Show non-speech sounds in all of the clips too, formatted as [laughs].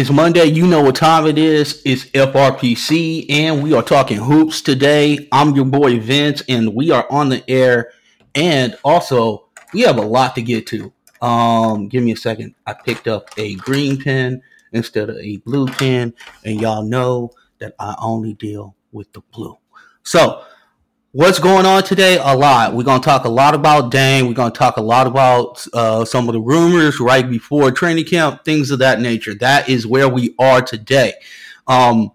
It's Monday. You know what time it is. It's FRPC, and we are talking hoops today. I'm your boy Vince, and we are on the air. And also, we have a lot to get to. Um, give me a second. I picked up a green pen instead of a blue pen, and y'all know that I only deal with the blue. So, what's going on today? A lot. We're going to talk a lot about Dame. We're going to talk a lot about uh, some of the rumors right before training camp, things of that nature. That is where we are today. Um,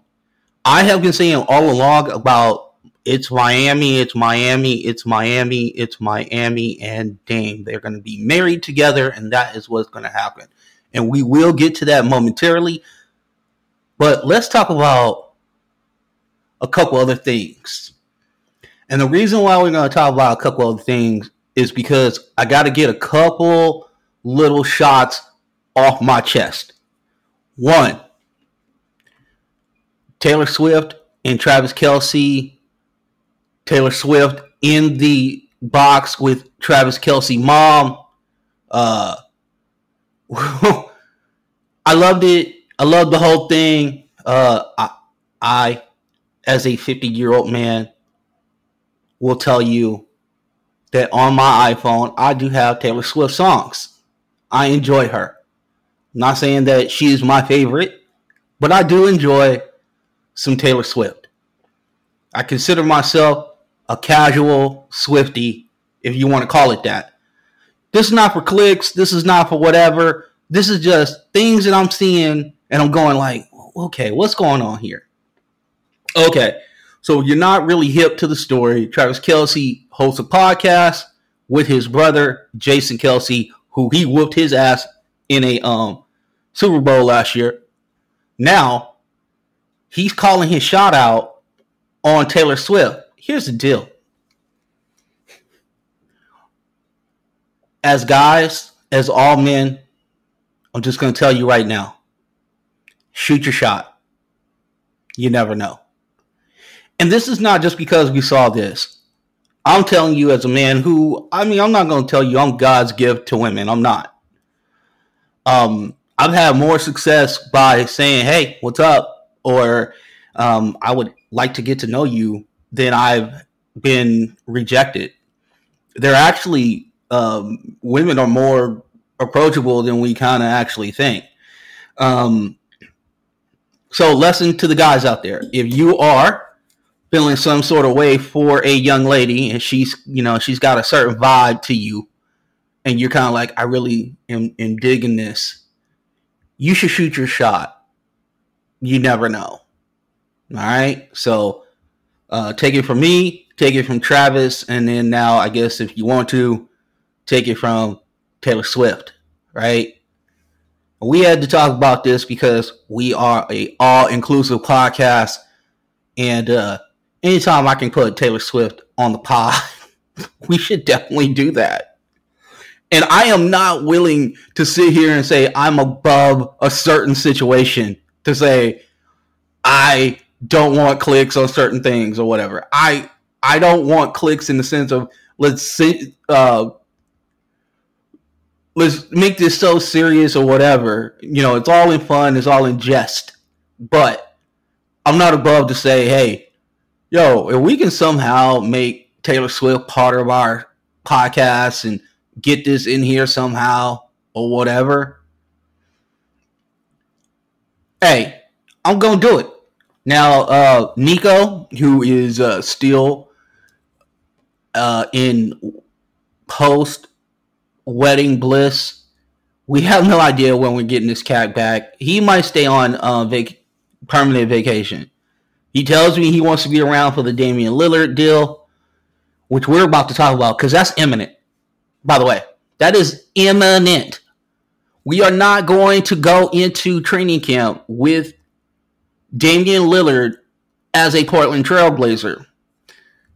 I have been saying all along about it's Miami, it's Miami, it's Miami, it's Miami, and Dame. They're going to be married together, and that is what's going to happen. And we will get to that momentarily. But let's talk about a couple other things. And the reason why we're going to talk about a couple of things is because I got to get a couple little shots off my chest. One, Taylor Swift and Travis Kelce. Taylor Swift in the box with Travis Kelce mom. Uh, [laughs] I loved it. I loved the whole thing. Uh, I, I, as a 50 year old man, will tell you that on my iPhone, I do have Taylor Swift songs. I enjoy her. I'm not saying that she is my favorite, but I do enjoy some Taylor Swift. I consider myself a casual Swifty, if you want to call it that. This is not for clicks. This is not for whatever. This is just things that I'm seeing and I'm going like, okay, what's going on here? Okay. So you're not really hip to the story. Travis Kelce hosts a podcast with his brother Jason Kelce, who he whooped his ass in a um, Super Bowl last year. Now he's calling his shot out on Taylor Swift. Here's the deal. As guys, as all men, I'm just going to tell you right now shoot your shot. You never know. And this is not just because we saw this. I'm telling you, as a man who, I mean, I'm not going to tell you I'm God's gift to women. I'm not. Um, I've had more success by saying, "Hey, what's up?" or um, "I would like to get to know you," than I've been rejected. They're actually um, women are more approachable than we kind of actually think. Um, so, lesson to the guys out there: if you are feeling some sort of way for a young lady and she's you know she's got a certain vibe to you and you're kind of like i really am, am digging this. You should shoot your shot. You never know. All right so uh, take it from me take it from travis and then now i guess if you want to take it from taylor swift right? We had to talk about this because we are a all inclusive podcast and uh anytime I can put Taylor Swift on the pod, [laughs] we should definitely do that. And I am not willing to sit here and say I'm above a certain situation to say I don't want clicks on certain things or whatever. I I don't want clicks in the sense of let's see, uh, let's make this so serious or whatever. You know, it's all in fun, it's all in jest. But I'm not above to say, hey, yo, if we can somehow make Taylor Swift part of our podcast and get this in here somehow or whatever, hey, I'm gonna do it. Now, uh, Nico, who is uh, still uh, in post wedding bliss, we have no idea when we're getting this cat back. He might stay on uh, vac- permanent vacation. He tells me he wants to be around for the Damian Lillard deal, which we're about to talk about because that's imminent. By the way, that is imminent. We are not going to go into training camp with Damian Lillard as a Portland Trailblazer.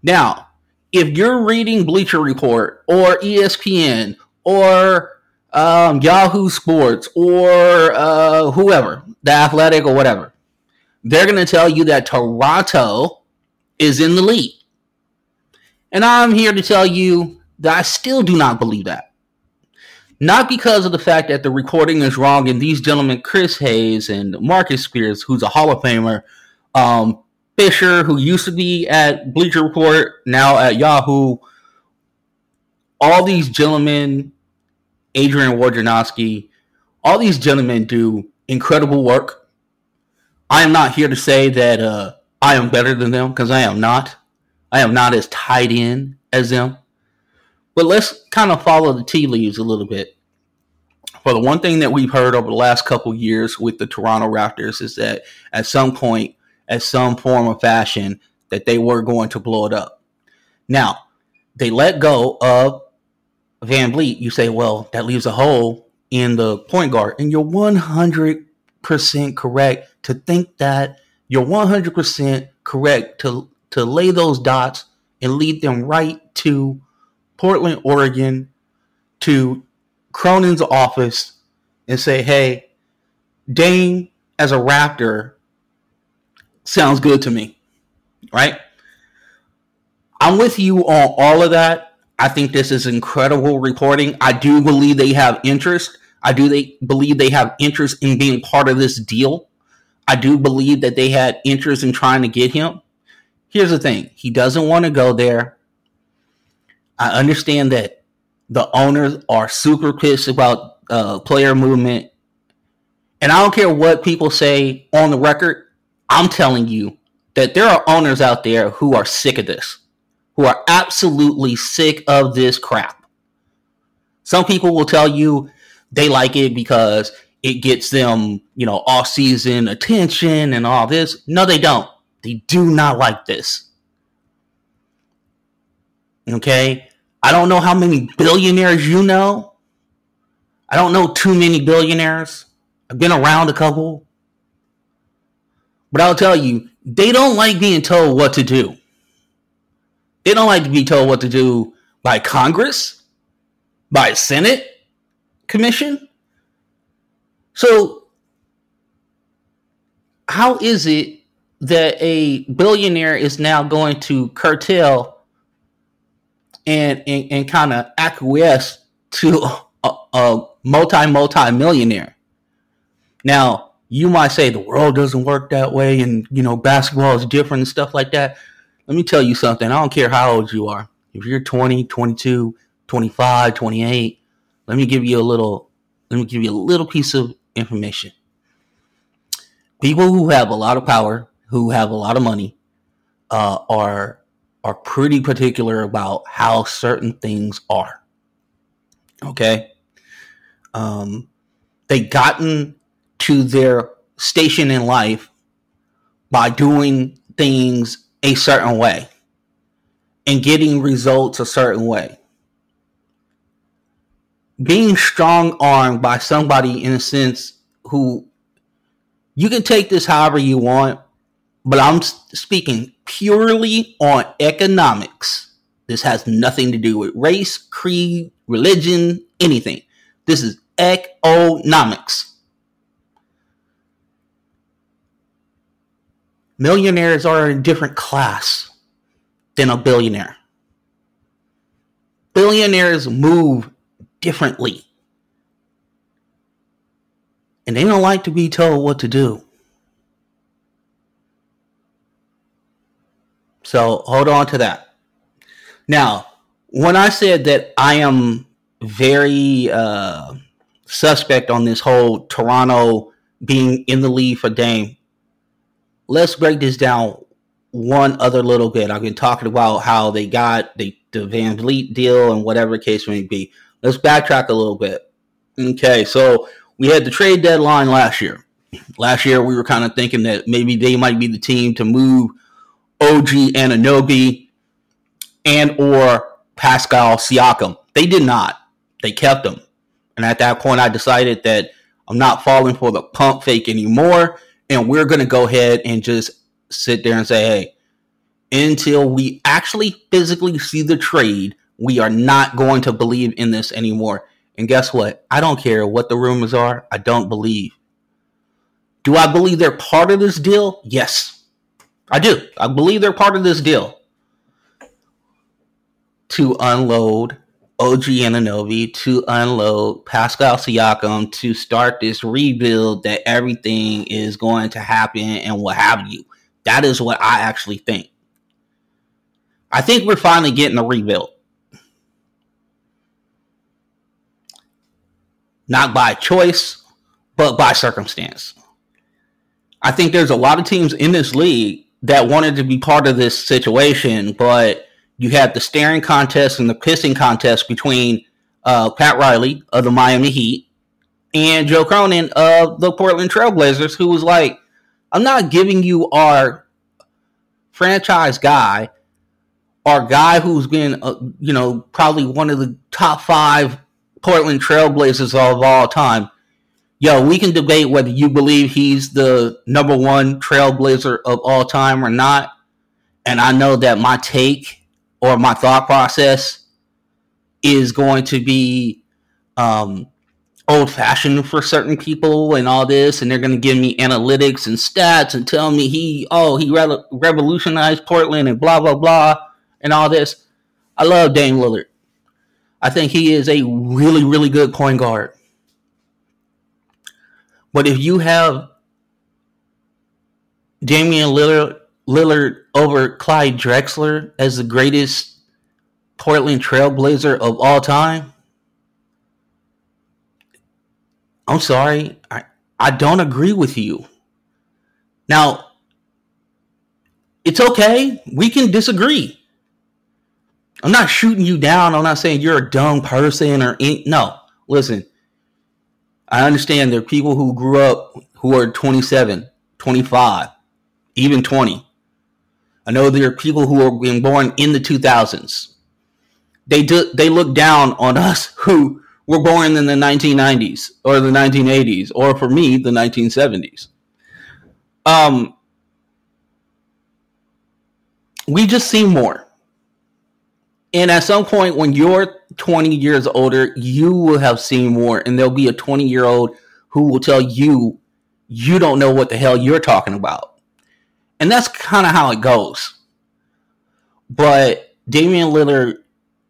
Now, if you're reading Bleacher Report or ESPN or um, Yahoo Sports or uh, whoever, The Athletic or whatever, they're going to tell you that Toronto is in the lead. And I'm here to tell you that I still do not believe that. Not because of the fact that the recording is wrong and these gentlemen, Chris Haynes and Marcus Spears, who's a Hall of Famer, um, Fischer, who used to be at Bleacher Report, now at Yahoo, all these gentlemen, Adrian Wojnarowski, all these gentlemen do incredible work. I am not here to say that uh, I am better than them because I am not. I am not as tied in as them. But let's kind of follow the tea leaves a little bit. For the one thing that we've heard over the last couple years with the Toronto Raptors is that at some point, at some form of fashion, that they were going to blow it up. Now, they let go of VanVleet. You say, well, that leaves a hole in the point guard. And you're 100% correct to think that you're 100% correct to, to lay those dots and lead them right to Portland, Oregon, to Cronin's office and say, hey, Dame as a Raptor sounds good to me, right? I'm with you on all of that. I think this is incredible reporting. I do believe they have interest. I do they believe they have interest in being part of this deal. I do believe that they had interest in trying to get him. Here's the thing: he doesn't want to go there. I understand that the owners are super pissed about uh, player movement, and I don't care what people say on the record. I'm telling you that there are owners out there who are sick of this, who are absolutely sick of this crap. Some people will tell you they like it because it gets them, you know, off season attention and all this. No, they don't. They do not like this. Okay? I don't know how many billionaires you know. I don't know too many billionaires. I've been around a couple. But I'll tell you, they don't like being told what to do. They don't like to be told what to do by Congress, by Senate, commission. So, how is it that a billionaire is now going to curtail and and, and kind of acquiesce to [laughs] a, a multi multi millionaire? Now, you might say the world doesn't work that way, and you know basketball is different and stuff like that. Let me tell you something. I don't care how old you are. If you're 20, 22, 25, 28, let me give you a little let me give you a little piece of information. People who have a lot of power, who have a lot of money, uh, are are pretty particular about how certain things are. Okay, um, they gotten to their station in life by doing things a certain way and getting results a certain way being strong armed by somebody in a sense who you can take this however you want, but I'm speaking purely on economics. This has nothing to do with race, creed, religion, anything. This is economics. Millionaires are a different class than a billionaire. Billionaires move differently. And they don't like to be told what to do. So hold on to that. Now, when I said that I am very uh, suspect on this whole Toronto being in the lead for Dame, let's break this down one other little bit. I've been talking about how they got the, the VanVleet deal and whatever case may be let's backtrack a little bit. Okay, so we had the trade deadline last year. Last year, we were kind of thinking that maybe they might be the team to move OG Anunoby and or Pascal Siakam. They did not. They kept them. And at that point, I decided that I'm not falling for the pump fake anymore. And we're going to go ahead and just sit there and say, hey, until we actually physically see the trade, we are not going to believe in this anymore. And guess what? I don't care what the rumors are. I don't believe. Do I believe they're part of this deal? Yes, I do. I believe they're part of this deal to unload OG Anunoby to unload Pascal Siakam to start this rebuild that everything is going to happen and what have you. That is what I actually think. I think we're finally getting a rebuild. Not by choice, but by circumstance. I think there's a lot of teams in this league that wanted to be part of this situation, but you had the staring contest and the pissing contest between uh, Pat Riley of the Miami Heat and Joe Cronin of the Portland Trailblazers, who was like, I'm not giving you our franchise guy, our guy who's been, uh, you know, probably one of the top five Portland Trailblazers of all time. Yo, we can debate whether you believe he's the number one Trailblazer of all time or not. And I know that my take or my thought process is going to be um, old fashioned for certain people and all this, and they're going to give me analytics and stats and tell me he, oh, he re- revolutionized Portland and blah, blah, blah, and all this. I love Dame Lillard. I think he is a really, really good point guard. But if you have Damian Lillard Lillard over Clyde Drexler as the greatest Portland Trailblazer of all time? I'm sorry. I, I don't agree with you. Now, it's okay. We can disagree. I'm not shooting you down. I'm not saying you're a dumb person or no. Listen, I understand there are people who grew up who are 27, 25, even 20 I know there are people who are being born in the 2000s. They do, they look down on us [laughs] who were born in the 1990s or the 1980s or for me the 1970s. Um, we just see more. And at some point, when you're 20 years older, you will have seen more, and there'll be a 20 year old who will tell you you don't know what the hell you're talking about. And that's kind of how it goes. But Damian Lillard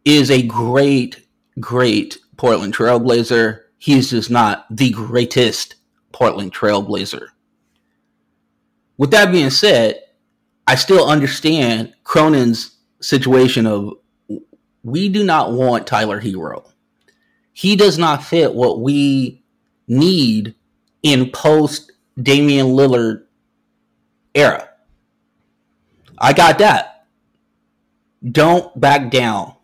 is a great, great Portland Trailblazer. He's just not the greatest Portland Trailblazer. With that being said, I still understand Cronin's situation of we do not want Tyler Herro. He does not fit what we need in post Damian Lillard era. I got that. Don't back down.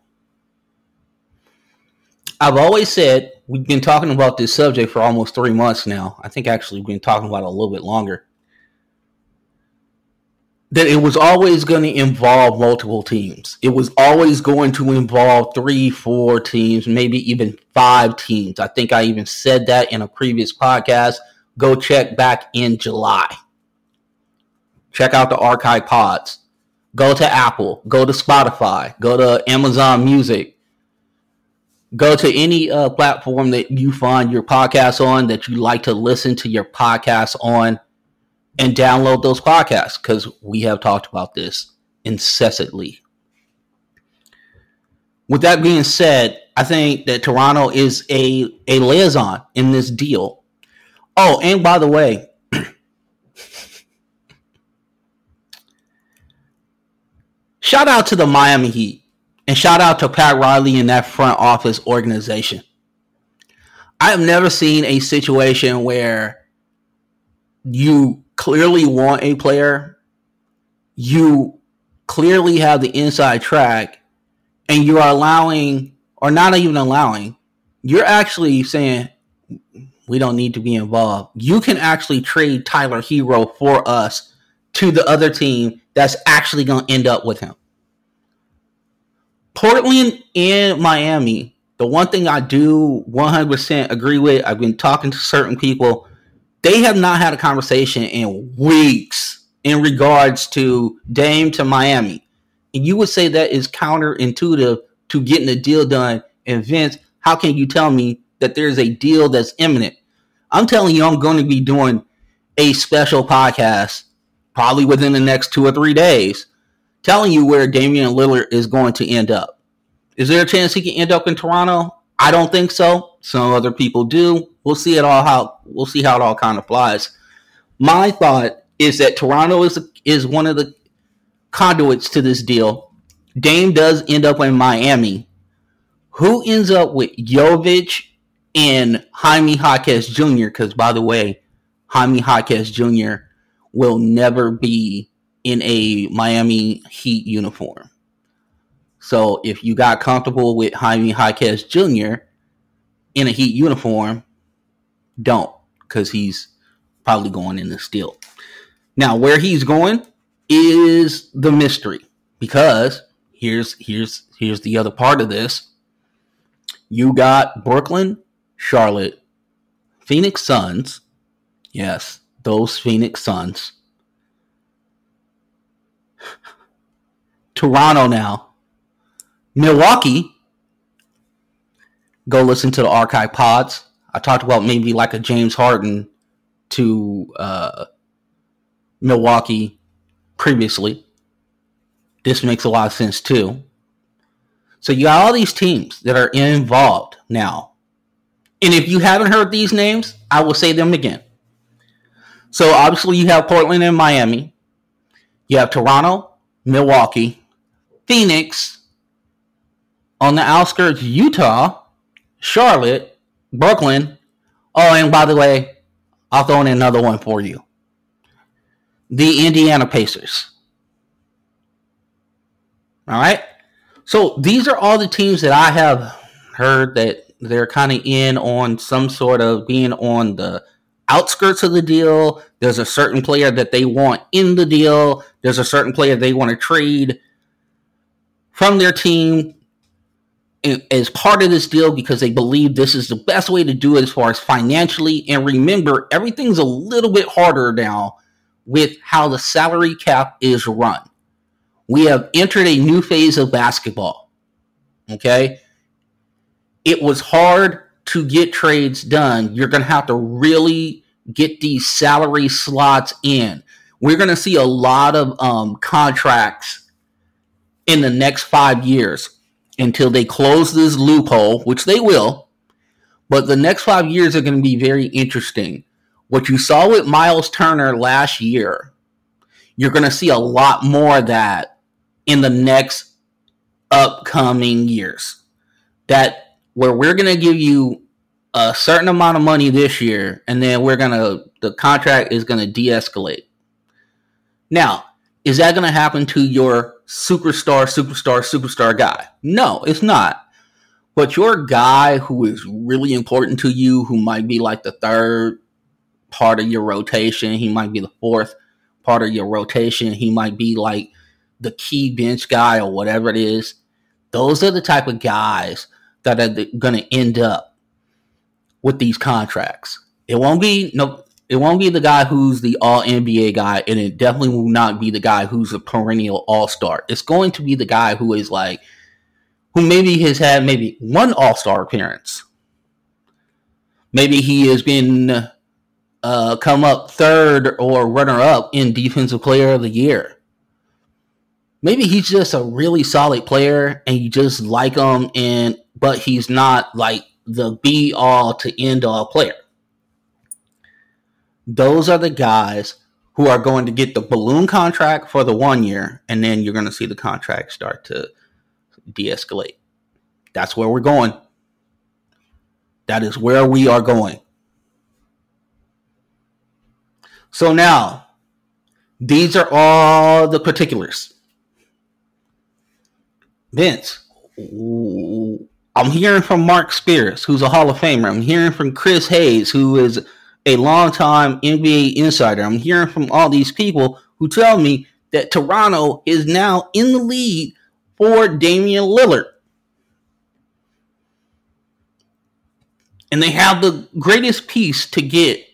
I've always said we've been talking about this subject for almost three months now. I think actually we've been talking about it a little bit longer. That it was always going to involve multiple teams. It was always going to involve three, four teams, maybe even five teams. I think I even said that in a previous podcast. Go check back in July. Check out the archive pods. Go to Apple, go to Spotify, go to Amazon Music, go to any uh, platform that you find your podcast on that you like to listen to your podcast on and download those podcasts because we have talked about this incessantly. With that being said, I think that Toronto is a, a liaison in this deal. Oh, and by the way, [coughs] Shout out to the Miami Heat and shout out to Pat Riley and that front office organization. I have never seen a situation where you clearly want a player, you clearly have the inside track, and you are allowing, or not even allowing, you're actually saying, we don't need to be involved. You can actually trade Tyler Herro for us to the other team that's actually going to end up with him. Portland and Miami, the one thing I do 100% agree with, I've been talking to certain people, they have not had a conversation in weeks in regards to Dame to Miami. And you would say that is counterintuitive to getting a deal done. And Vince, how can you tell me that there's a deal that's imminent? I'm telling you, I'm going to be doing a special podcast probably within the next two or three days telling you where Damian Lillard is going to end up. Is there a chance he can end up in Toronto? I don't think so. Some other people do. We'll see it all how we'll see how it all kind of flies. My thought is that Toronto is is one of the conduits to this deal. Dame does end up in Miami. Who ends up with Jovic and Jaime Jaquez Jr.? Because by the way, Jaime Jaquez Jr. will never be in a Miami Heat uniform. So if you got comfortable with Jaime Jaquez Jr. in a Heat uniform, don't, because he's probably going in the steal. Now, where he's going is the mystery, because here's here's here's the other part of this. You got Brooklyn, Charlotte, Phoenix Suns. Yes, those Phoenix Suns. [laughs] Toronto now Milwaukee, go listen to the archive pods. I talked about maybe like a James Harden to uh, Milwaukee previously. This makes a lot of sense too. So you got all these teams that are involved now. And if you haven't heard these names, I will say them again. So obviously you have Portland and Miami. You have Toronto, Milwaukee, Phoenix, on the outskirts, Utah, Charlotte, Brooklyn. Oh, and by the way, I'll throw in another one for you. The Indiana Pacers. All right. So these are all the teams that I have heard that they're kind of in on some sort of being on the outskirts of the deal. There's a certain player that they want in the deal. There's a certain player they want to trade from their team as part of this deal because they believe this is the best way to do it as far as financially. And remember, everything's a little bit harder now with how the salary cap is run. We have entered a new phase of basketball. Okay. It was hard to get trades done. You're going to have to really get these salary slots in. We're going to see a lot of um, contracts in the next five years until they close this loophole, which they will. But the next five years are going to be very interesting. What you saw with Myles Turner last year, you're going to see a lot more of that in the next upcoming years. That where we're going to give you a certain amount of money this year, and then we're going to, the contract is going to de escalate. Now, is that going to happen to your superstar, superstar, superstar guy? No, it's not. But your guy who is really important to you, who might be like the third part of your rotation, he might be the fourth part of your rotation, he might be like the key bench guy or whatever it is. Those are the type of guys that are going to end up with these contracts. It won't be no it won't be the guy who's the all NBA guy, and it definitely will not be the guy who's a perennial all star. It's going to be the guy who is like, who maybe has had maybe one all star appearance. Maybe he has been uh, come up third or runner up in defensive player of the year. Maybe he's just a really solid player and you just like him, and but he's not like the be all to end all player. Those are the guys who are going to get the balloon contract for the one year, and then you're going to see the contract start to de escalate. That's where we're going. That is where we are going. So now, these are all the particulars. Vince, I'm hearing from Mark Spears, who's a Hall of Famer. I'm hearing from Chris Haynes, who is a longtime NBA insider. I'm hearing from all these people who tell me that Toronto is now in the lead for Damian Lillard. And they have the greatest piece to get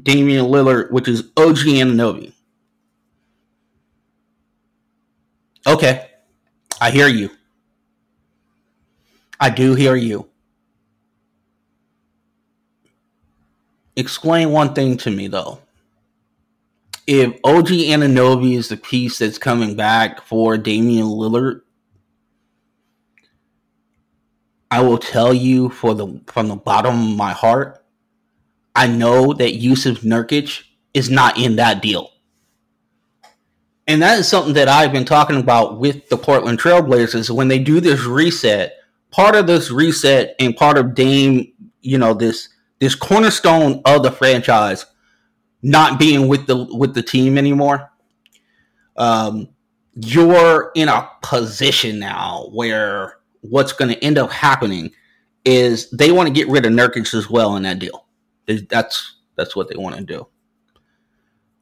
Damian Lillard, which is OG Anunoby. Okay, I hear you. I do hear you. Explain one thing to me though. If OG Anunoby is the piece that's coming back for Damian Lillard, I will tell you for the from the bottom of my heart, I know that Jusuf Nurkic is not in that deal. And that is something that I've been talking about with the Portland Trailblazers when they do this reset. Part of this reset and part of Dame, you know, this this cornerstone of the franchise not being with the with the team anymore. Um, you're in a position now where what's going to end up happening is they want to get rid of Nurkic as well in that deal. That's that's what they want to do.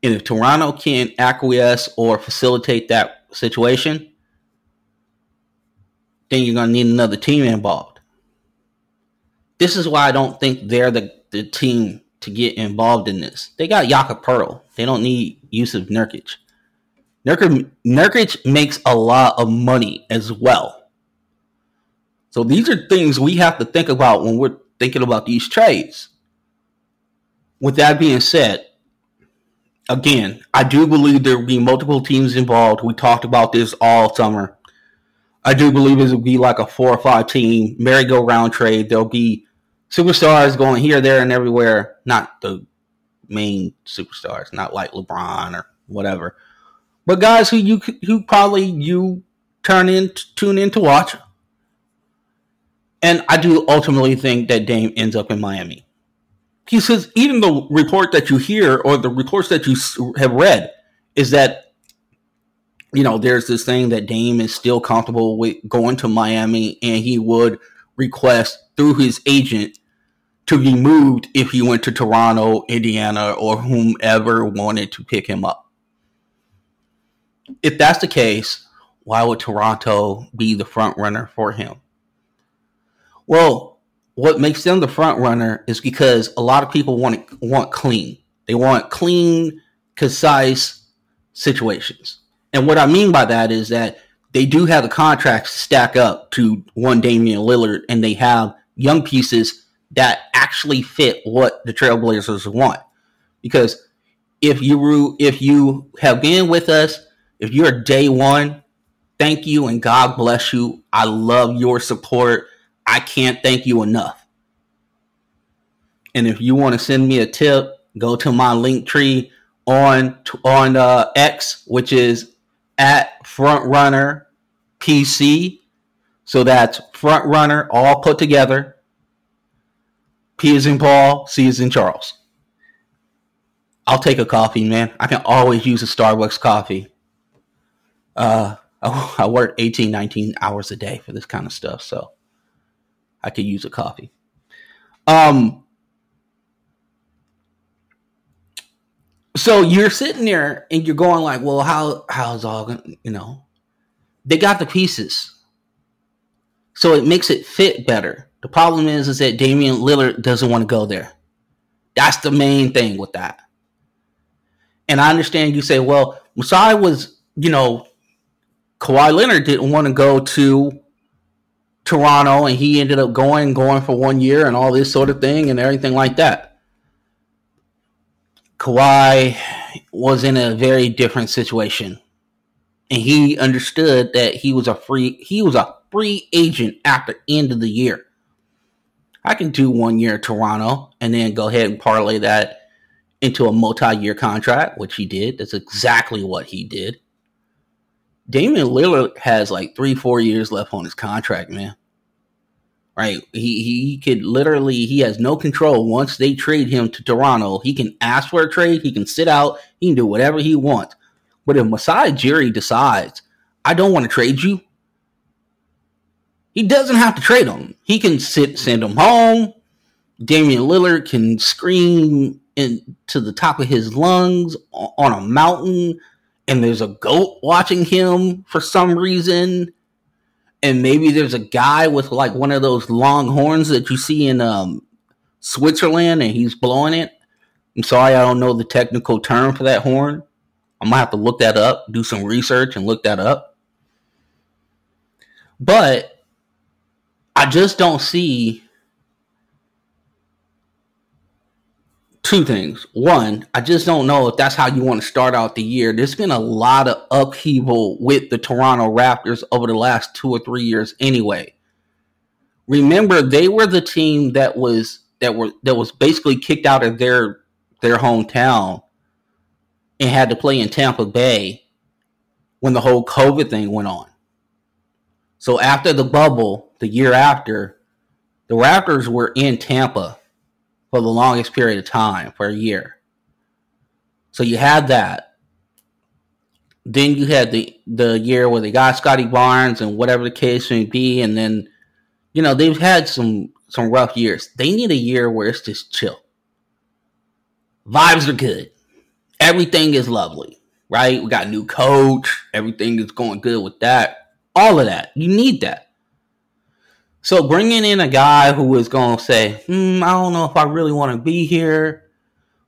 And if Toronto can't acquiesce or facilitate that situation, then you're going to need another team involved. This is why I don't think they're the, the team to get involved in this. They got Jakob Poeltl. They don't need Jusuf Nurkic. Nurkic. Nurkic makes a lot of money as well. So these are things we have to think about when we're thinking about these trades. With that being said, again, I do believe there will be multiple teams involved. We talked about this all summer. I do believe it will be like a four or five team merry-go-round trade. There'll be superstars going here, there, and everywhere. Not the main superstars, not like LeBron or whatever, but guys who you who probably you turn in tune in to watch. And I do ultimately think that Dame ends up in Miami. He says even the report that you hear or the reports that you have read is that you know there's this thing that Dame is still comfortable with going to Miami and he would request through his agent to be moved if he went to Toronto, Indiana, or whomever wanted to pick him up. If that's the case, why would Toronto be the front runner for him? Well, what makes them the front runner is because a lot of people want want clean. They want clean, concise situations. And what I mean by that is that they do have the contracts stack up to one Damian Lillard, and they have young pieces that actually fit what the Trailblazers want. Because if you if you have been with us, if you're day one, thank you and God bless you. I love your support. I can't thank you enough. And if you want to send me a tip, go to my link tree on on uh, X, which is at Frontrunner PC. So that's Frontrunner all put together. P is in Paul, C is in Charles. I'll take a coffee, man. I can always use a Starbucks coffee. Uh, [laughs] I, work 18, 19 hours a day for this kind of stuff, so I could use a coffee. Um, so you're sitting there and you're going like, well, how how's all gonna, you know? They got the pieces, so it makes it fit better. The problem is, is that Damian Lillard doesn't want to go there. That's the main thing with that. And I understand you say, well, Masai was, you know, Kawhi Leonard didn't want to go to Toronto and he ended up going, going for one year and all this sort of thing and everything like that. Kawhi was in a very different situation. And he understood that he was a free he was a free agent after end of the year. I can do one year Toronto and then go ahead and parlay that into a multi-year contract, which he did. That's exactly what he did. Damian Lillard has like three, four years left on his contract, man. Right? He he could literally he has no control once they trade him to Toronto. He can ask for a trade, he can sit out, he can do whatever he wants. But if Masai Ujiri decides, I don't want to trade you, he doesn't have to trade him. He can sit, send him home. Damian Lillard can scream into the top of his lungs on a mountain, and there's a goat watching him for some reason. And maybe there's a guy with like one of those long horns that you see in um, Switzerland, and he's blowing it. I'm sorry, I don't know the technical term for that horn. I'm gonna have to look that up, do some research, and look that up. But I just don't see two things. One, I just don't know if that's how you want to start out the year. There's been a lot of upheaval with the Toronto Raptors over the last two or three years anyway. remember they were the team that was that were that was basically kicked out of their their hometown and had to play in Tampa Bay when the whole COVID thing went on. So after the bubble, the year after, the Raptors were in Tampa for the longest period of time for a year. So you had that. Then you had the the year where they got Scottie Barnes and whatever the case may be, and then you know they've had some some rough years. They need a year where it's just chill. Vibes are good. Everything is lovely, right? We got a new coach. Everything is going good with that. All of that. You need that. So bringing in a guy who is going to say, hmm, I don't know if I really want to be here.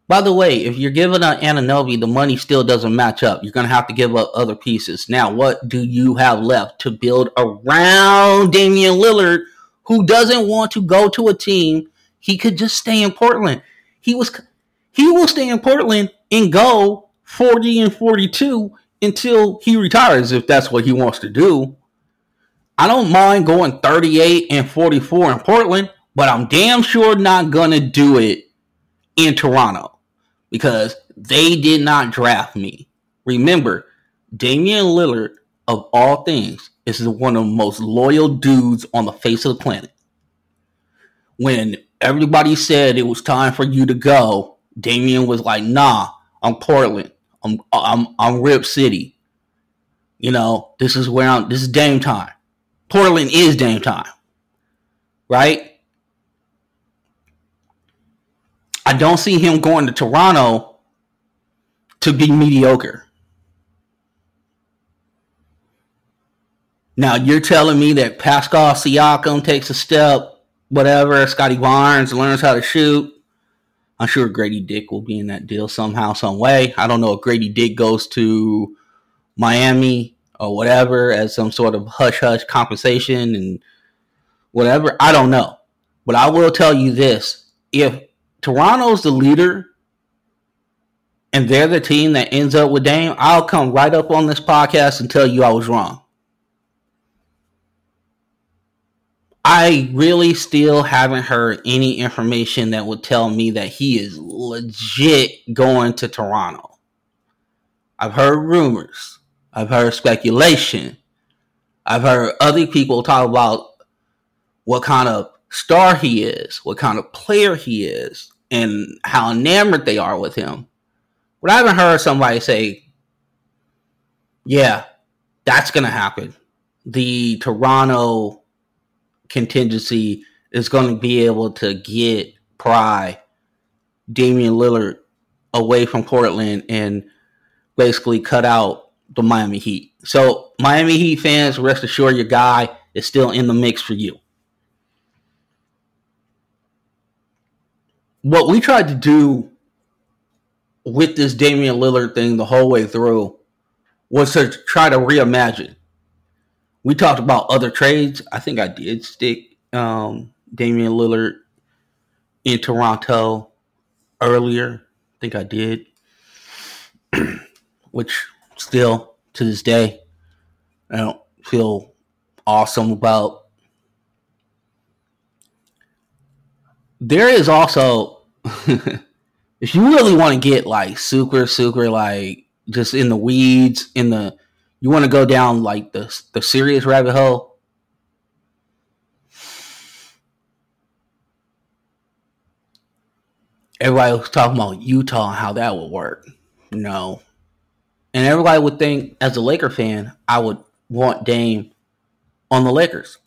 By the way, if you're giving an Anunoby, the money still doesn't match up. You're going to have to give up other pieces. Now, what do you have left to build around Damian Lillard, who doesn't want to go to a team? He could just stay in Portland. He was he will stay in Portland and go 40 and 42 until he retires if that's what he wants to do. I don't mind going 38 and 44 in Portland, but I'm damn sure not going to do it in Toronto because they did not draft me. Remember, Damian Lillard, of all things, is one of the most loyal dudes on the face of the planet. When everybody said it was time for you to go, Damian was like, "Nah, I'm Portland. I'm I'm I'm Rip City. You know, this is where I'm. This is Dame time. Portland is Dame time, right? I don't see him going to Toronto to be mediocre. Now you're telling me that Pascal Siakam takes a step, whatever. Scottie Barnes learns how to shoot. I'm sure Gradey Dick will be in that deal somehow, some way. I don't know if Gradey Dick goes to Miami or whatever as some sort of hush hush compensation and whatever. I don't know. But I will tell you this if Toronto's the leader and they're the team that ends up with Dame, I'll come right up on this podcast and tell you I was wrong. I really still haven't heard any information that would tell me that he is legit going to Toronto. I've heard rumors. I've heard speculation. I've heard other people talk about what kind of star he is, what kind of player he is, and how enamored they are with him. But I haven't heard somebody say, yeah, that's going to happen. The Toronto contingency is going to be able to get pry Damian Lillard away from Portland and basically cut out the Miami Heat. So, Miami Heat fans, rest assured your guy is still in the mix for you. What we tried to do with this Damian Lillard thing the whole way through was to try to reimagine we talked about other trades. I think I did stick um, Damian Lillard in Toronto earlier. I think I did, [clears throat] which still to this day I don't feel awesome about. There is also, [laughs] if you really want to get like super, super like just in the weeds, in the you want to go down like the the serious rabbit hole, everybody was talking about Utah and how that would work. No. And everybody would think, as a Laker fan, I would want Dame on the Lakers.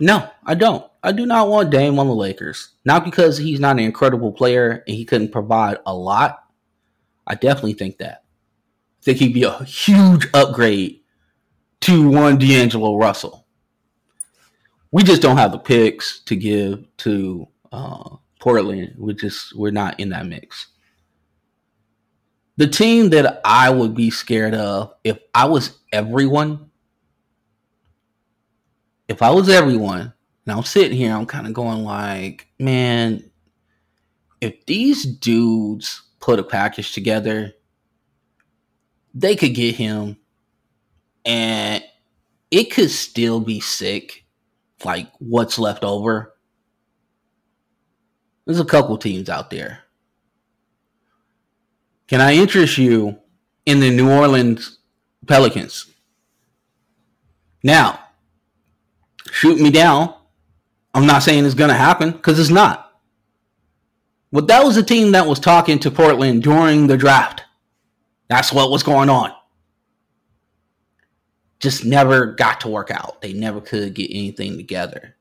No, I don't. I do not want Dame on the Lakers. Not because he's not an incredible player and he couldn't provide a lot. I definitely think that I think he'd be a huge upgrade to one D'Angelo Russell. We just don't have the picks to give to uh, Portland. We just we're not in that mix. The team that I would be scared of if I was everyone, if I was everyone, and I'm sitting here, I'm kind of going like, man, if these dudes put a package together they could get him and it could still be sick like what's left over. There's a couple teams out there. Can I interest you in the New Orleans Pelicans? Now, shoot me down. I'm not saying it's going to happen because it's not. But that was a team that was talking to Portland during the draft. That's what was going on. Just never got to work out. They never could get anything together.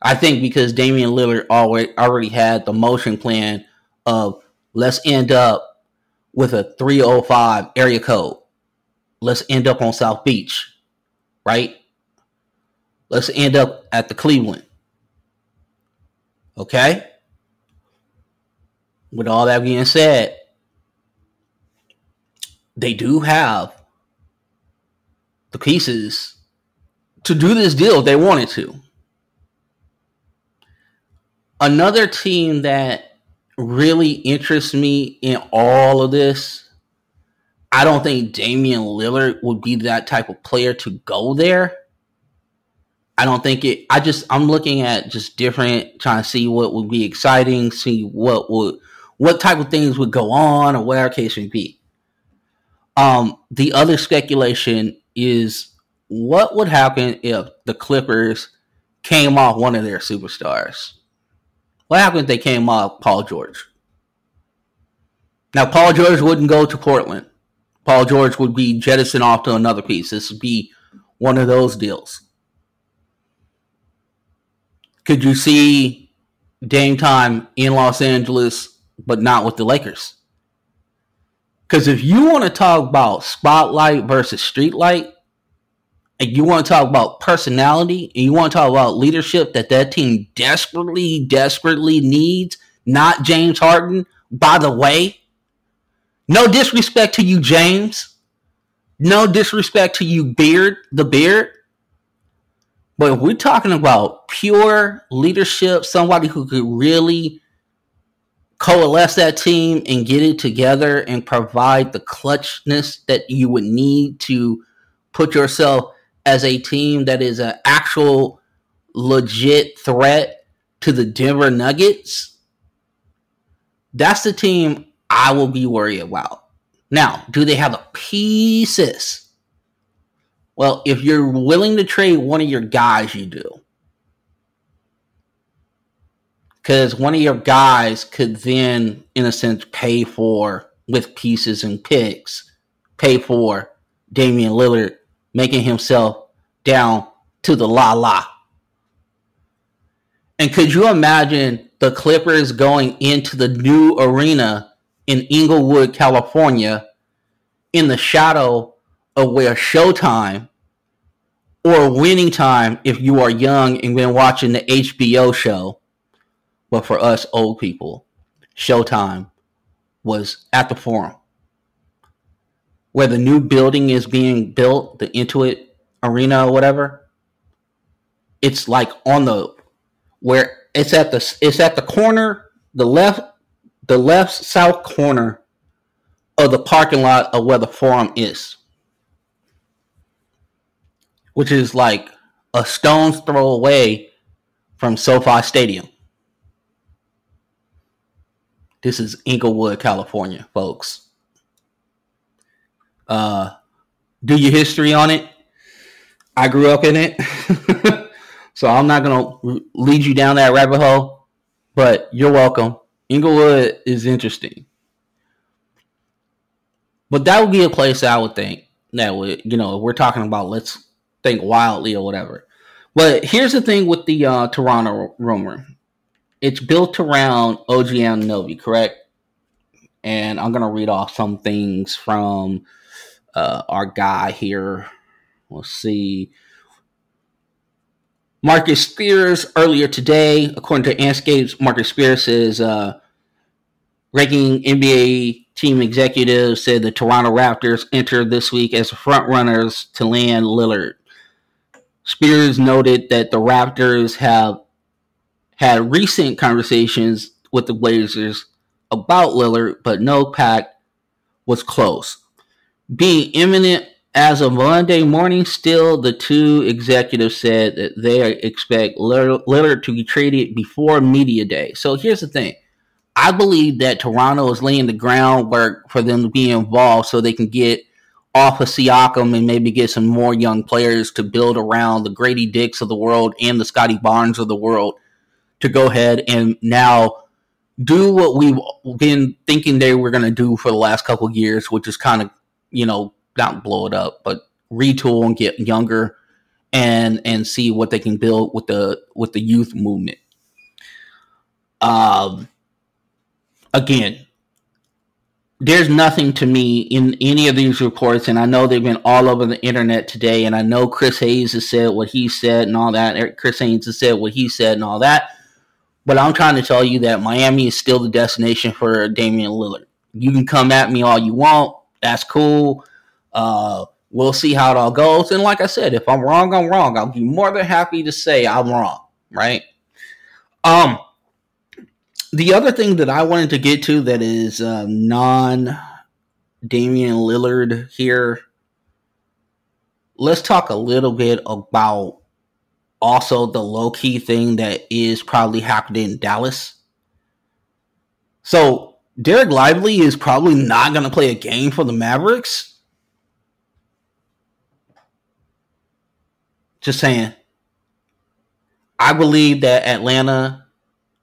I think because Damian Lillard already had the motion plan of let's end up with a 305 area code. Let's end up on South Beach, right? Let's end up at the Cleveland. Okay? With all that being said, they do have the pieces to do this deal if they wanted to. Another team that really interests me in all of this, I don't think Damian Lillard would be that type of player to go there. I don't think it. I just I'm looking at just different, trying to see what would be exciting, see what would what type of things would go on, or whatever case may be. Um, the other speculation is what would happen if the Clippers came off one of their superstars. What happened if they came off Paul George? Now, Paul George wouldn't go to Portland. Paul George would be jettisoned off to another piece. This would be one of those deals. Could you see Dame time in Los Angeles, but not with the Lakers? Because if you want to talk about spotlight versus streetlight, you want to talk about personality and you want to talk about leadership that that team desperately, desperately needs, not James Harden, by the way, no disrespect to you, James. No disrespect to you, Beard, the Beard. But if we're talking about pure leadership, somebody who could really coalesce that team and get it together and provide the clutchness that you would need to put yourself as a team that is an actual legit threat to the Denver Nuggets, that's the team I will be worried about. Now, do they have the pieces? Well, if you're willing to trade one of your guys, you do. Because one of your guys could then, in a sense, pay for, with pieces and picks, pay for Damian Lillard making himself down to the la la. And could you imagine the Clippers going into the new arena in Inglewood, California, in the shadow of where Showtime or Winning Time, if you are young and been watching the HBO show, but for us old people, Showtime was at the Forum where the new building is being built, the Intuit Arena or whatever. It's like on the where it's at the it's at the corner, the left the left south corner of the parking lot of where the forum is. Which is like a stone's throw away from SoFi Stadium. This is Inglewood, California, folks uh, do your history on it. I grew up in it, [laughs] so I'm not gonna lead you down that rabbit hole. But you're welcome. Inglewood is interesting, but that would be a place I would think that would, you know, we're talking about let's think wildly or whatever. But here's the thing with the uh, Toronto rumor. It's built around OG Anunoby, correct? And I'm gonna read off some things from uh, our guy here. Let's see. Marcus Spears earlier today, according to Andscape's, Marcus Spears says uh, ranking NBA team executives said the Toronto Raptors entered this week as front runners to land Lillard. Spears noted that the Raptors have had recent conversations with the Blazers about Lillard, but no pact was close being imminent as of Monday morning, still the two executives said that they expect Lillard to be traded before media day. So here's the thing. I believe that Toronto is laying the groundwork for them to be involved so they can get off of Siakam and maybe get some more young players to build around the Gradey Dicks of the world and the Scottie Barnes of the world to go ahead and now do what we've been thinking they were going to do for the last couple years, which is kind of, you know, not blow it up, but retool and get younger and and see what they can build with the with the youth movement. Um again, there's nothing to me in any of these reports, and I know they've been all over the internet today, and I know Chris Haynes has said what he said and all that. Chris Haynes has said what he said and all that. But I'm trying to tell you that Miami is still the destination for Damian Lillard. You can come at me all you want. That's cool. Uh, we'll see how it all goes. And like I said, if I'm wrong, I'm wrong. I'll be more than happy to say I'm wrong. Right. Um. The other thing that I wanted to get to that is uh, non Damian Lillard here. Let's talk a little bit about also the low key thing that is probably happening in Dallas. So Dereck Lively is probably not going to play a game for the Mavericks. Just saying. I believe that Atlanta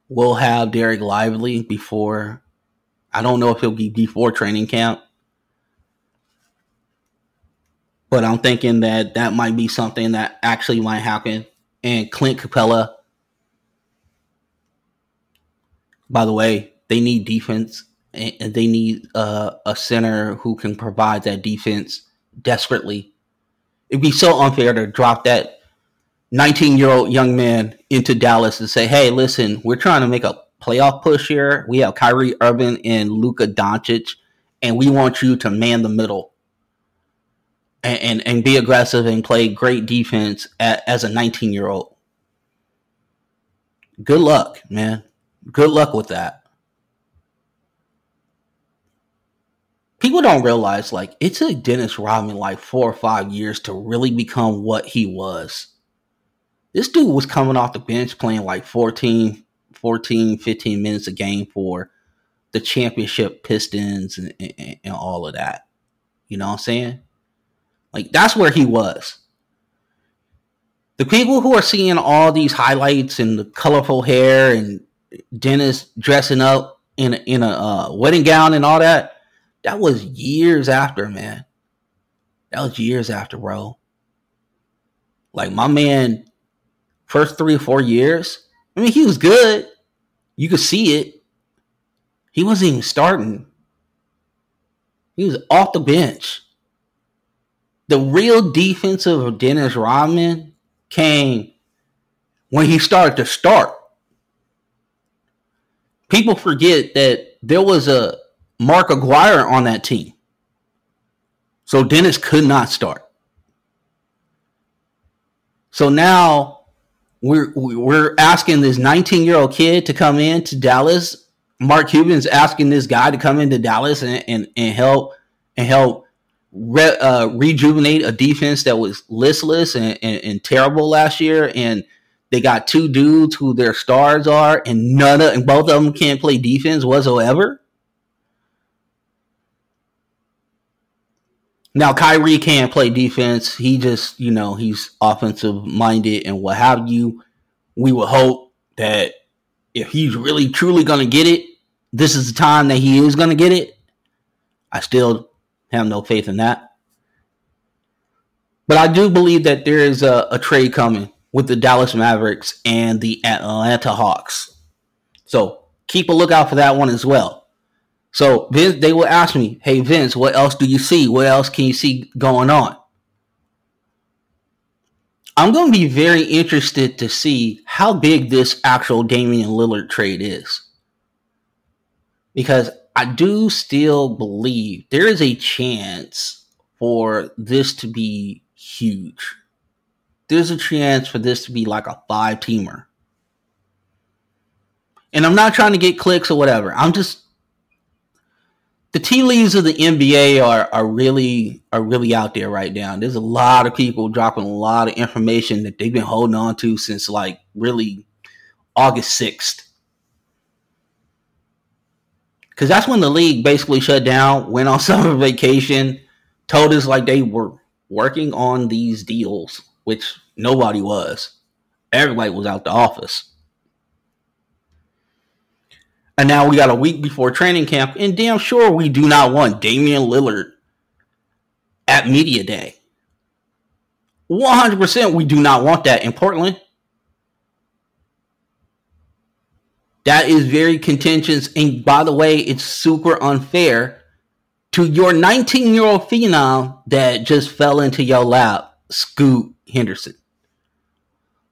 will have Dereck Lively before. I don't know if he'll be before training camp. But I'm thinking that that might be something that actually might happen. And Clint Capela, by the way, they need defense and they need uh, a center who can provide that defense desperately. It'd be so unfair to drop that 19 year old young man into Dallas and say, hey, listen, we're trying to make a playoff push here. We have Kyrie Irving and Luka Doncic, and we want you to man the middle and, and, and be aggressive and play great defense at, as a 19 year old. Good luck, man. Good luck with that. People don't realize like it took Dennis Rodman like four or five years to really become what he was. This dude was coming off the bench playing like 14, 14, 15 minutes a game for the championship Pistons and, and, and all of that. You know what I'm saying? Like that's where he was. The people who are seeing all these highlights and the colorful hair and Dennis dressing up in a, in a uh, wedding gown and all that, that was years after, man. That was years after, bro. Like my man, first three or four years. I mean, he was good. You could see it. He wasn't even starting. He was off the bench. The real defensive of Dennis Rodman came when he started to start. People forget that there was a Mark Aguirre on that team. So Dennis could not start. So now we're we're asking this 19 year old kid to come in to Dallas. Mark Cuban's asking this guy to come into Dallas and and, and help and help re, uh, rejuvenate a defense that was listless and, and, and terrible last year. And they got two dudes who their stars are, and none of and both of them can't play defense whatsoever. Now Kyrie can't play defense. He just, you know, he's offensive minded and what have you. We would hope that if he's really truly going to get it, this is the time that he is going to get it. I still have no faith in that. But I do believe that there is a, a trade coming with the Dallas Mavericks and the Atlanta Hawks. So keep a lookout for that one as well. So Vince, they will ask me, "Hey Vince, what else do you see? What else can you see going on?" I'm going to be very interested to see how big this actual Damian Lillard trade is. Because I do still believe there is a chance for this to be huge. There's a chance for this to be like a five teamer. And I'm not trying to get clicks or whatever. I'm just the tea leaves of the NBA are are really are really out there right now. There's a lot of people dropping a lot of information that they've been holding on to since like really August sixth, because that's when the league basically shut down, went on [laughs] summer vacation, told us like they were working on these deals, which nobody was. Everybody was out the office. And now we got a week before training camp, and damn sure we do not want Damian Lillard at Media Day. 100% we do not want that in Portland. That is very contentious. And by the way, it's super unfair to your 19 year old phenom that just fell into your lap, Scoot Henderson.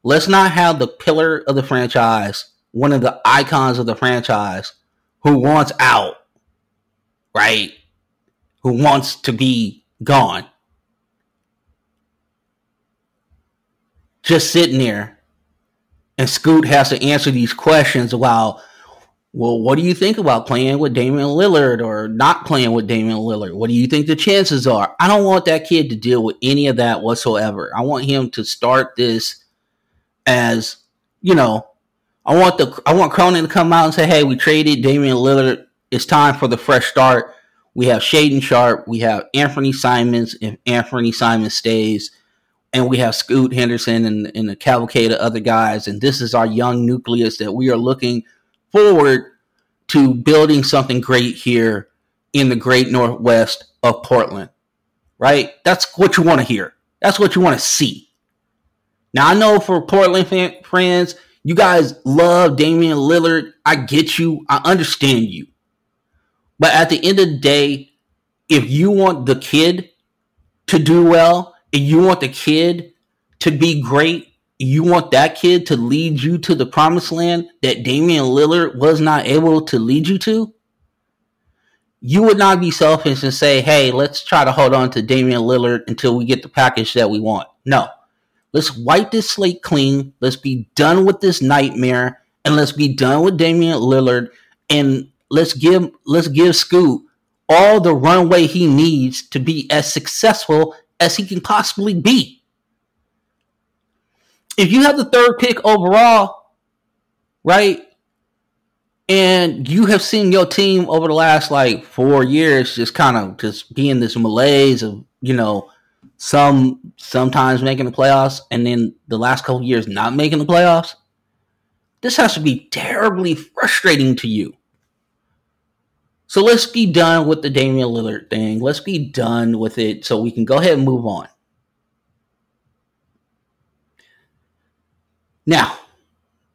Let's not have the pillar of the franchise one of the icons of the franchise who wants out, right? Who wants to be gone. Just sitting there. And Scoot has to answer these questions while, well, what do you think about playing with Damian Lillard or not playing with Damian Lillard? What do you think the chances are? I don't want that kid to deal with any of that whatsoever. I want him to start this as, you know, I want the I want Cronin to come out and say, "Hey, we traded Damian Lillard. It's time for the fresh start. We have Shaedon Sharpe, we have Anthony Simons, if Anthony Simons stays, and we have Scoot Henderson and, and a cavalcade of other guys. And this is our young nucleus that we are looking forward to building something great here in the great northwest of Portland. Right? That's what you want to hear. That's what you want to see. Now I know for Portland fan, friends you guys love Damian Lillard. I get you. I understand you. But at the end of the day, if you want the kid to do well, and you want the kid to be great, you want that kid to lead you to the promised land that Damian Lillard was not able to lead you to, you would not be selfish and say, hey, let's try to hold on to Damian Lillard until we get the package that we want. No. Let's wipe this slate clean. Let's be done with this nightmare, and let's be done with Damian Lillard. And let's give let's give Scoot all the runway he needs to be as successful as he can possibly be. If you have the third pick overall, right, and you have seen your team over the last like four years just kind of just be in this malaise of you know some sometimes making the playoffs and then the last couple years not making the playoffs, this has to be terribly frustrating to you. So let's be done with the Damian Lillard thing. Let's be done with it so we can go ahead and move on. Now,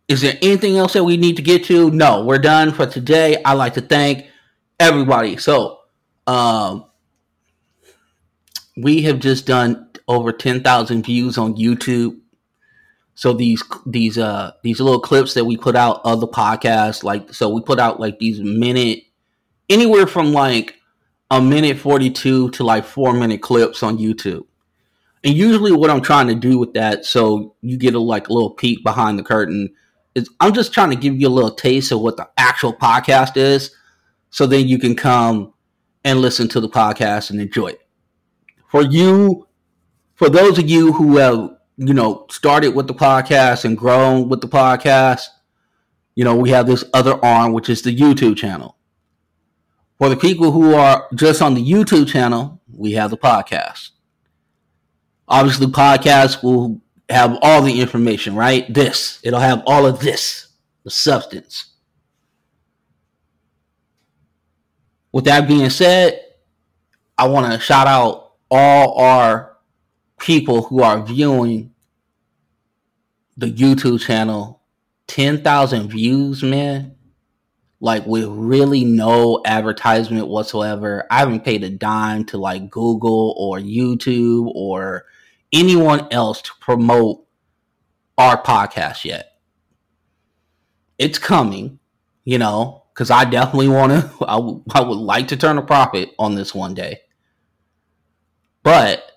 is there anything else that we need to get to? No, we're done for today. I'd like to thank everybody. So, um, we have just done over 10,000 views on YouTube. So these these uh these little clips that we put out of the podcast, like so we put out like these minute anywhere from like a minute 42 to like four minute clips on YouTube. And usually what I'm trying to do with that, so you get a like a little peek behind the curtain, is I'm just trying to give you a little taste of what the actual podcast is. So then you can come and listen to the podcast and enjoy it for you, for those of you who have, you know, started with the podcast and grown with the podcast, you know, we have this other arm, which is the YouTube channel. For the people who are just on the YouTube channel, we have the podcast. Obviously, podcast will have all the information, right? This, it'll have all of this, the substance. With that being said, I want to shout out all our people who are viewing the YouTube channel, 10,000 views, man. Like with really no advertisement whatsoever. I haven't paid a dime to like Google or YouTube or anyone else to promote our podcast yet. It's coming, you know, because I definitely want to, [laughs] I, w- I would like to turn a profit on this one day. But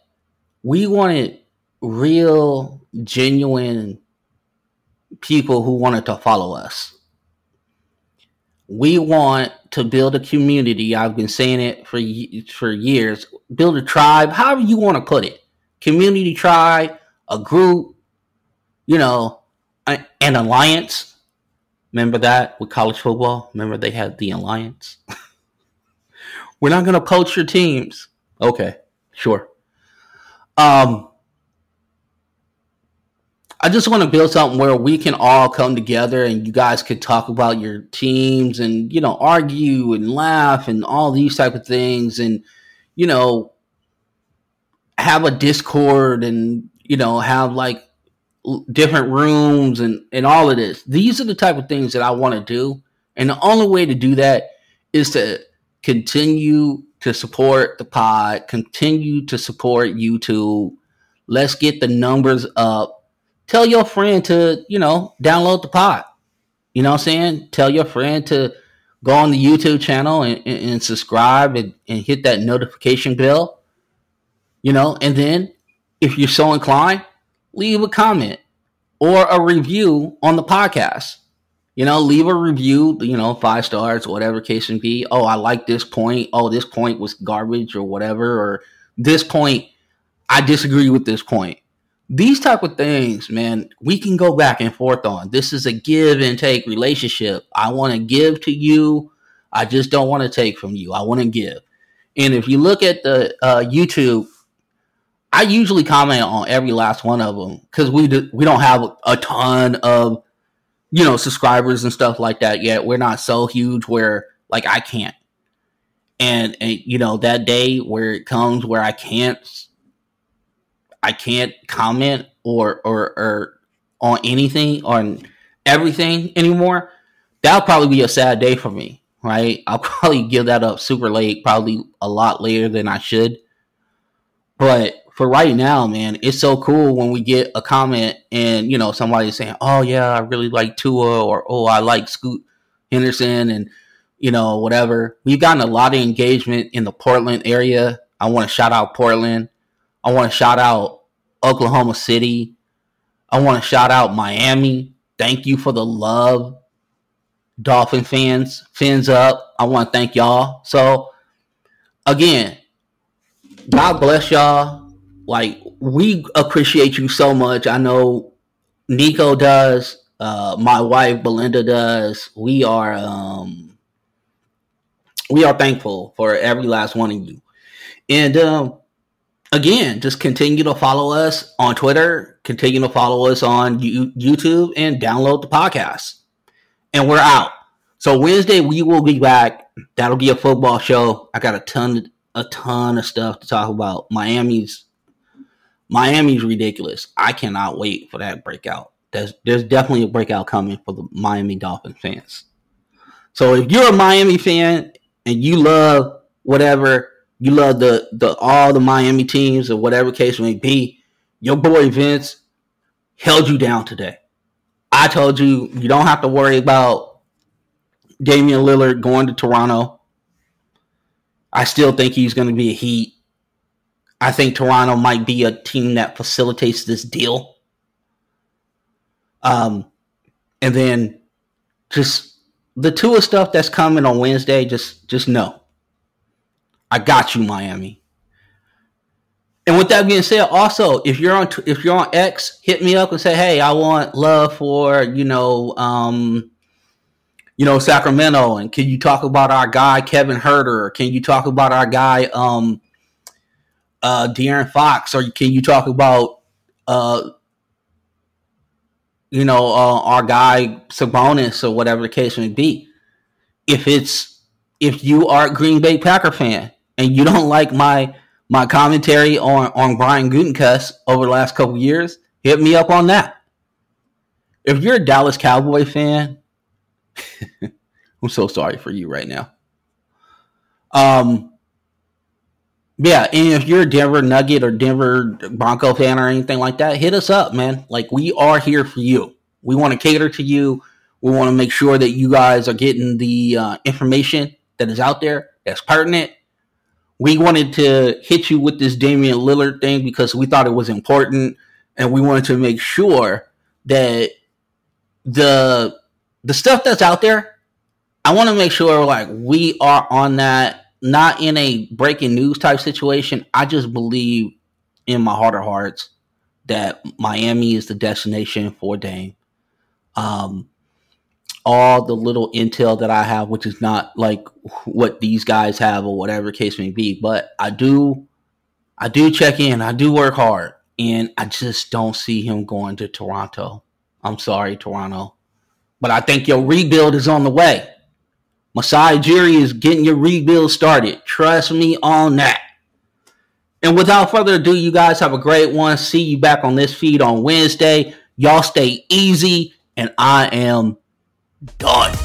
we wanted real, genuine people who wanted to follow us. We want to build a community. I've been saying it for for years. Build a tribe, however you want to put it. Community tribe, a group, you know, an alliance. Remember that with college football? Remember they had the alliance? [laughs] We're not going to coach your teams. Okay, sure. Um, I just want to build something where we can all come together and you guys could talk about your teams and you know argue and laugh and all these type of things and you know have a discord and you know have like different rooms and and all of this. These are the type of things that I want to do and the only way to do that is to continue to support the pod, continue to support YouTube. Let's get the numbers up tell your friend to, you know, download the pod. You know what I'm saying? Tell your friend to go on the YouTube channel and, and, and subscribe and, and hit that notification bell. You know, and then if you're so inclined, leave a comment or a review on the podcast. You know, leave a review, you know, five stars, whatever case may be. Oh, I like this point. Oh, this point was garbage or whatever. Or this point, I disagree with this point these type of things, man, we can go back and forth on. This is a give and take relationship. I want to give to you. I just don't want to take from you. I want to give. And if you look at the uh, YouTube, I usually comment on every last one of them because we do, we don't have a ton of you know subscribers and stuff like that yet. We're not so huge where like I can't. And, and you know that day where it comes where I can't I can't comment or or or on anything on everything anymore, that'll probably be a sad day for me, right? [laughs] I'll probably give that up super late, probably a lot later than I should. But for right now, man, it's so cool when we get a comment and you know somebody saying, "Oh yeah, I really like Tua," or "Oh, I like Scoot Henderson," and you know whatever. We've gotten a lot of engagement in the Portland area. I want to shout out Portland. I want to shout out Oklahoma City. I want to shout out Miami. Thank you for the love. Dolphin fans, fins up. I want to thank y'all. So, again, God bless y'all. Like, we appreciate you so much. I know Nico does. Uh, my wife Belinda does. We are um, we are thankful for every last one of you. And um, again, just continue to follow us on Twitter, continue to follow us on YouTube, and download the podcast. And we're out. So Wednesday we will be back. That'll be a football show. I got a ton, a ton of stuff to talk about. Miami's, Miami's ridiculous. I cannot wait for that breakout. There's, there's definitely a breakout coming for the Miami Dolphins fans. So if you're a Miami fan and you love whatever you love the the all the Miami teams or whatever case may be. Your boy Vince held you down today. I told you you don't have to worry about Damian Lillard going to Toronto. I still think he's going to be a Heat. I think Toronto might be a team that facilitates this deal. Um, and then just the two of stuff that's coming on Wednesday. Just just know I got you, Miami. And with that being said, also if you're on if you're on X, hit me up and say, hey, I want love for you know, um, you know Sacramento, and can you talk about our guy Kevin Huerter? Can you talk about our guy um, uh, De'Aaron Fox, or can you talk about uh, you know uh, our guy Sabonis or whatever the case may be? If it's if you are a Green Bay Packer fan, and you don't [laughs] like my my commentary on on Brian Gutekunst over the last couple years, hit me up on that. If you're a Dallas Cowboy fan, [laughs] I'm so sorry for you right now. Um, yeah, and if you're a Denver Nugget or Denver Bronco fan or anything like that, hit us up, man. Like we are here for you. We want to cater to you. We want to make sure that you guys are getting the uh, information that is out there that's pertinent we wanted to hit you with this Damian Lillard thing because we thought it was important and we wanted to make sure that the the stuff that's out there I want to make sure like we are on that, not in a breaking news type situation. I just believe in my heart of hearts that Miami is the destination for Dame. Um, all the little intel that I have, which is not like what these guys have or whatever case may be, but I do, I do check in. I do work hard, and I just don't see him going to Toronto. I'm sorry, Toronto, but I think your rebuild is on the way. Masai Ujiri is getting your rebuild started. Trust me on that. And without further ado, you guys have a great one. See you back on this feed on Wednesday. Y'all stay easy, and I am done.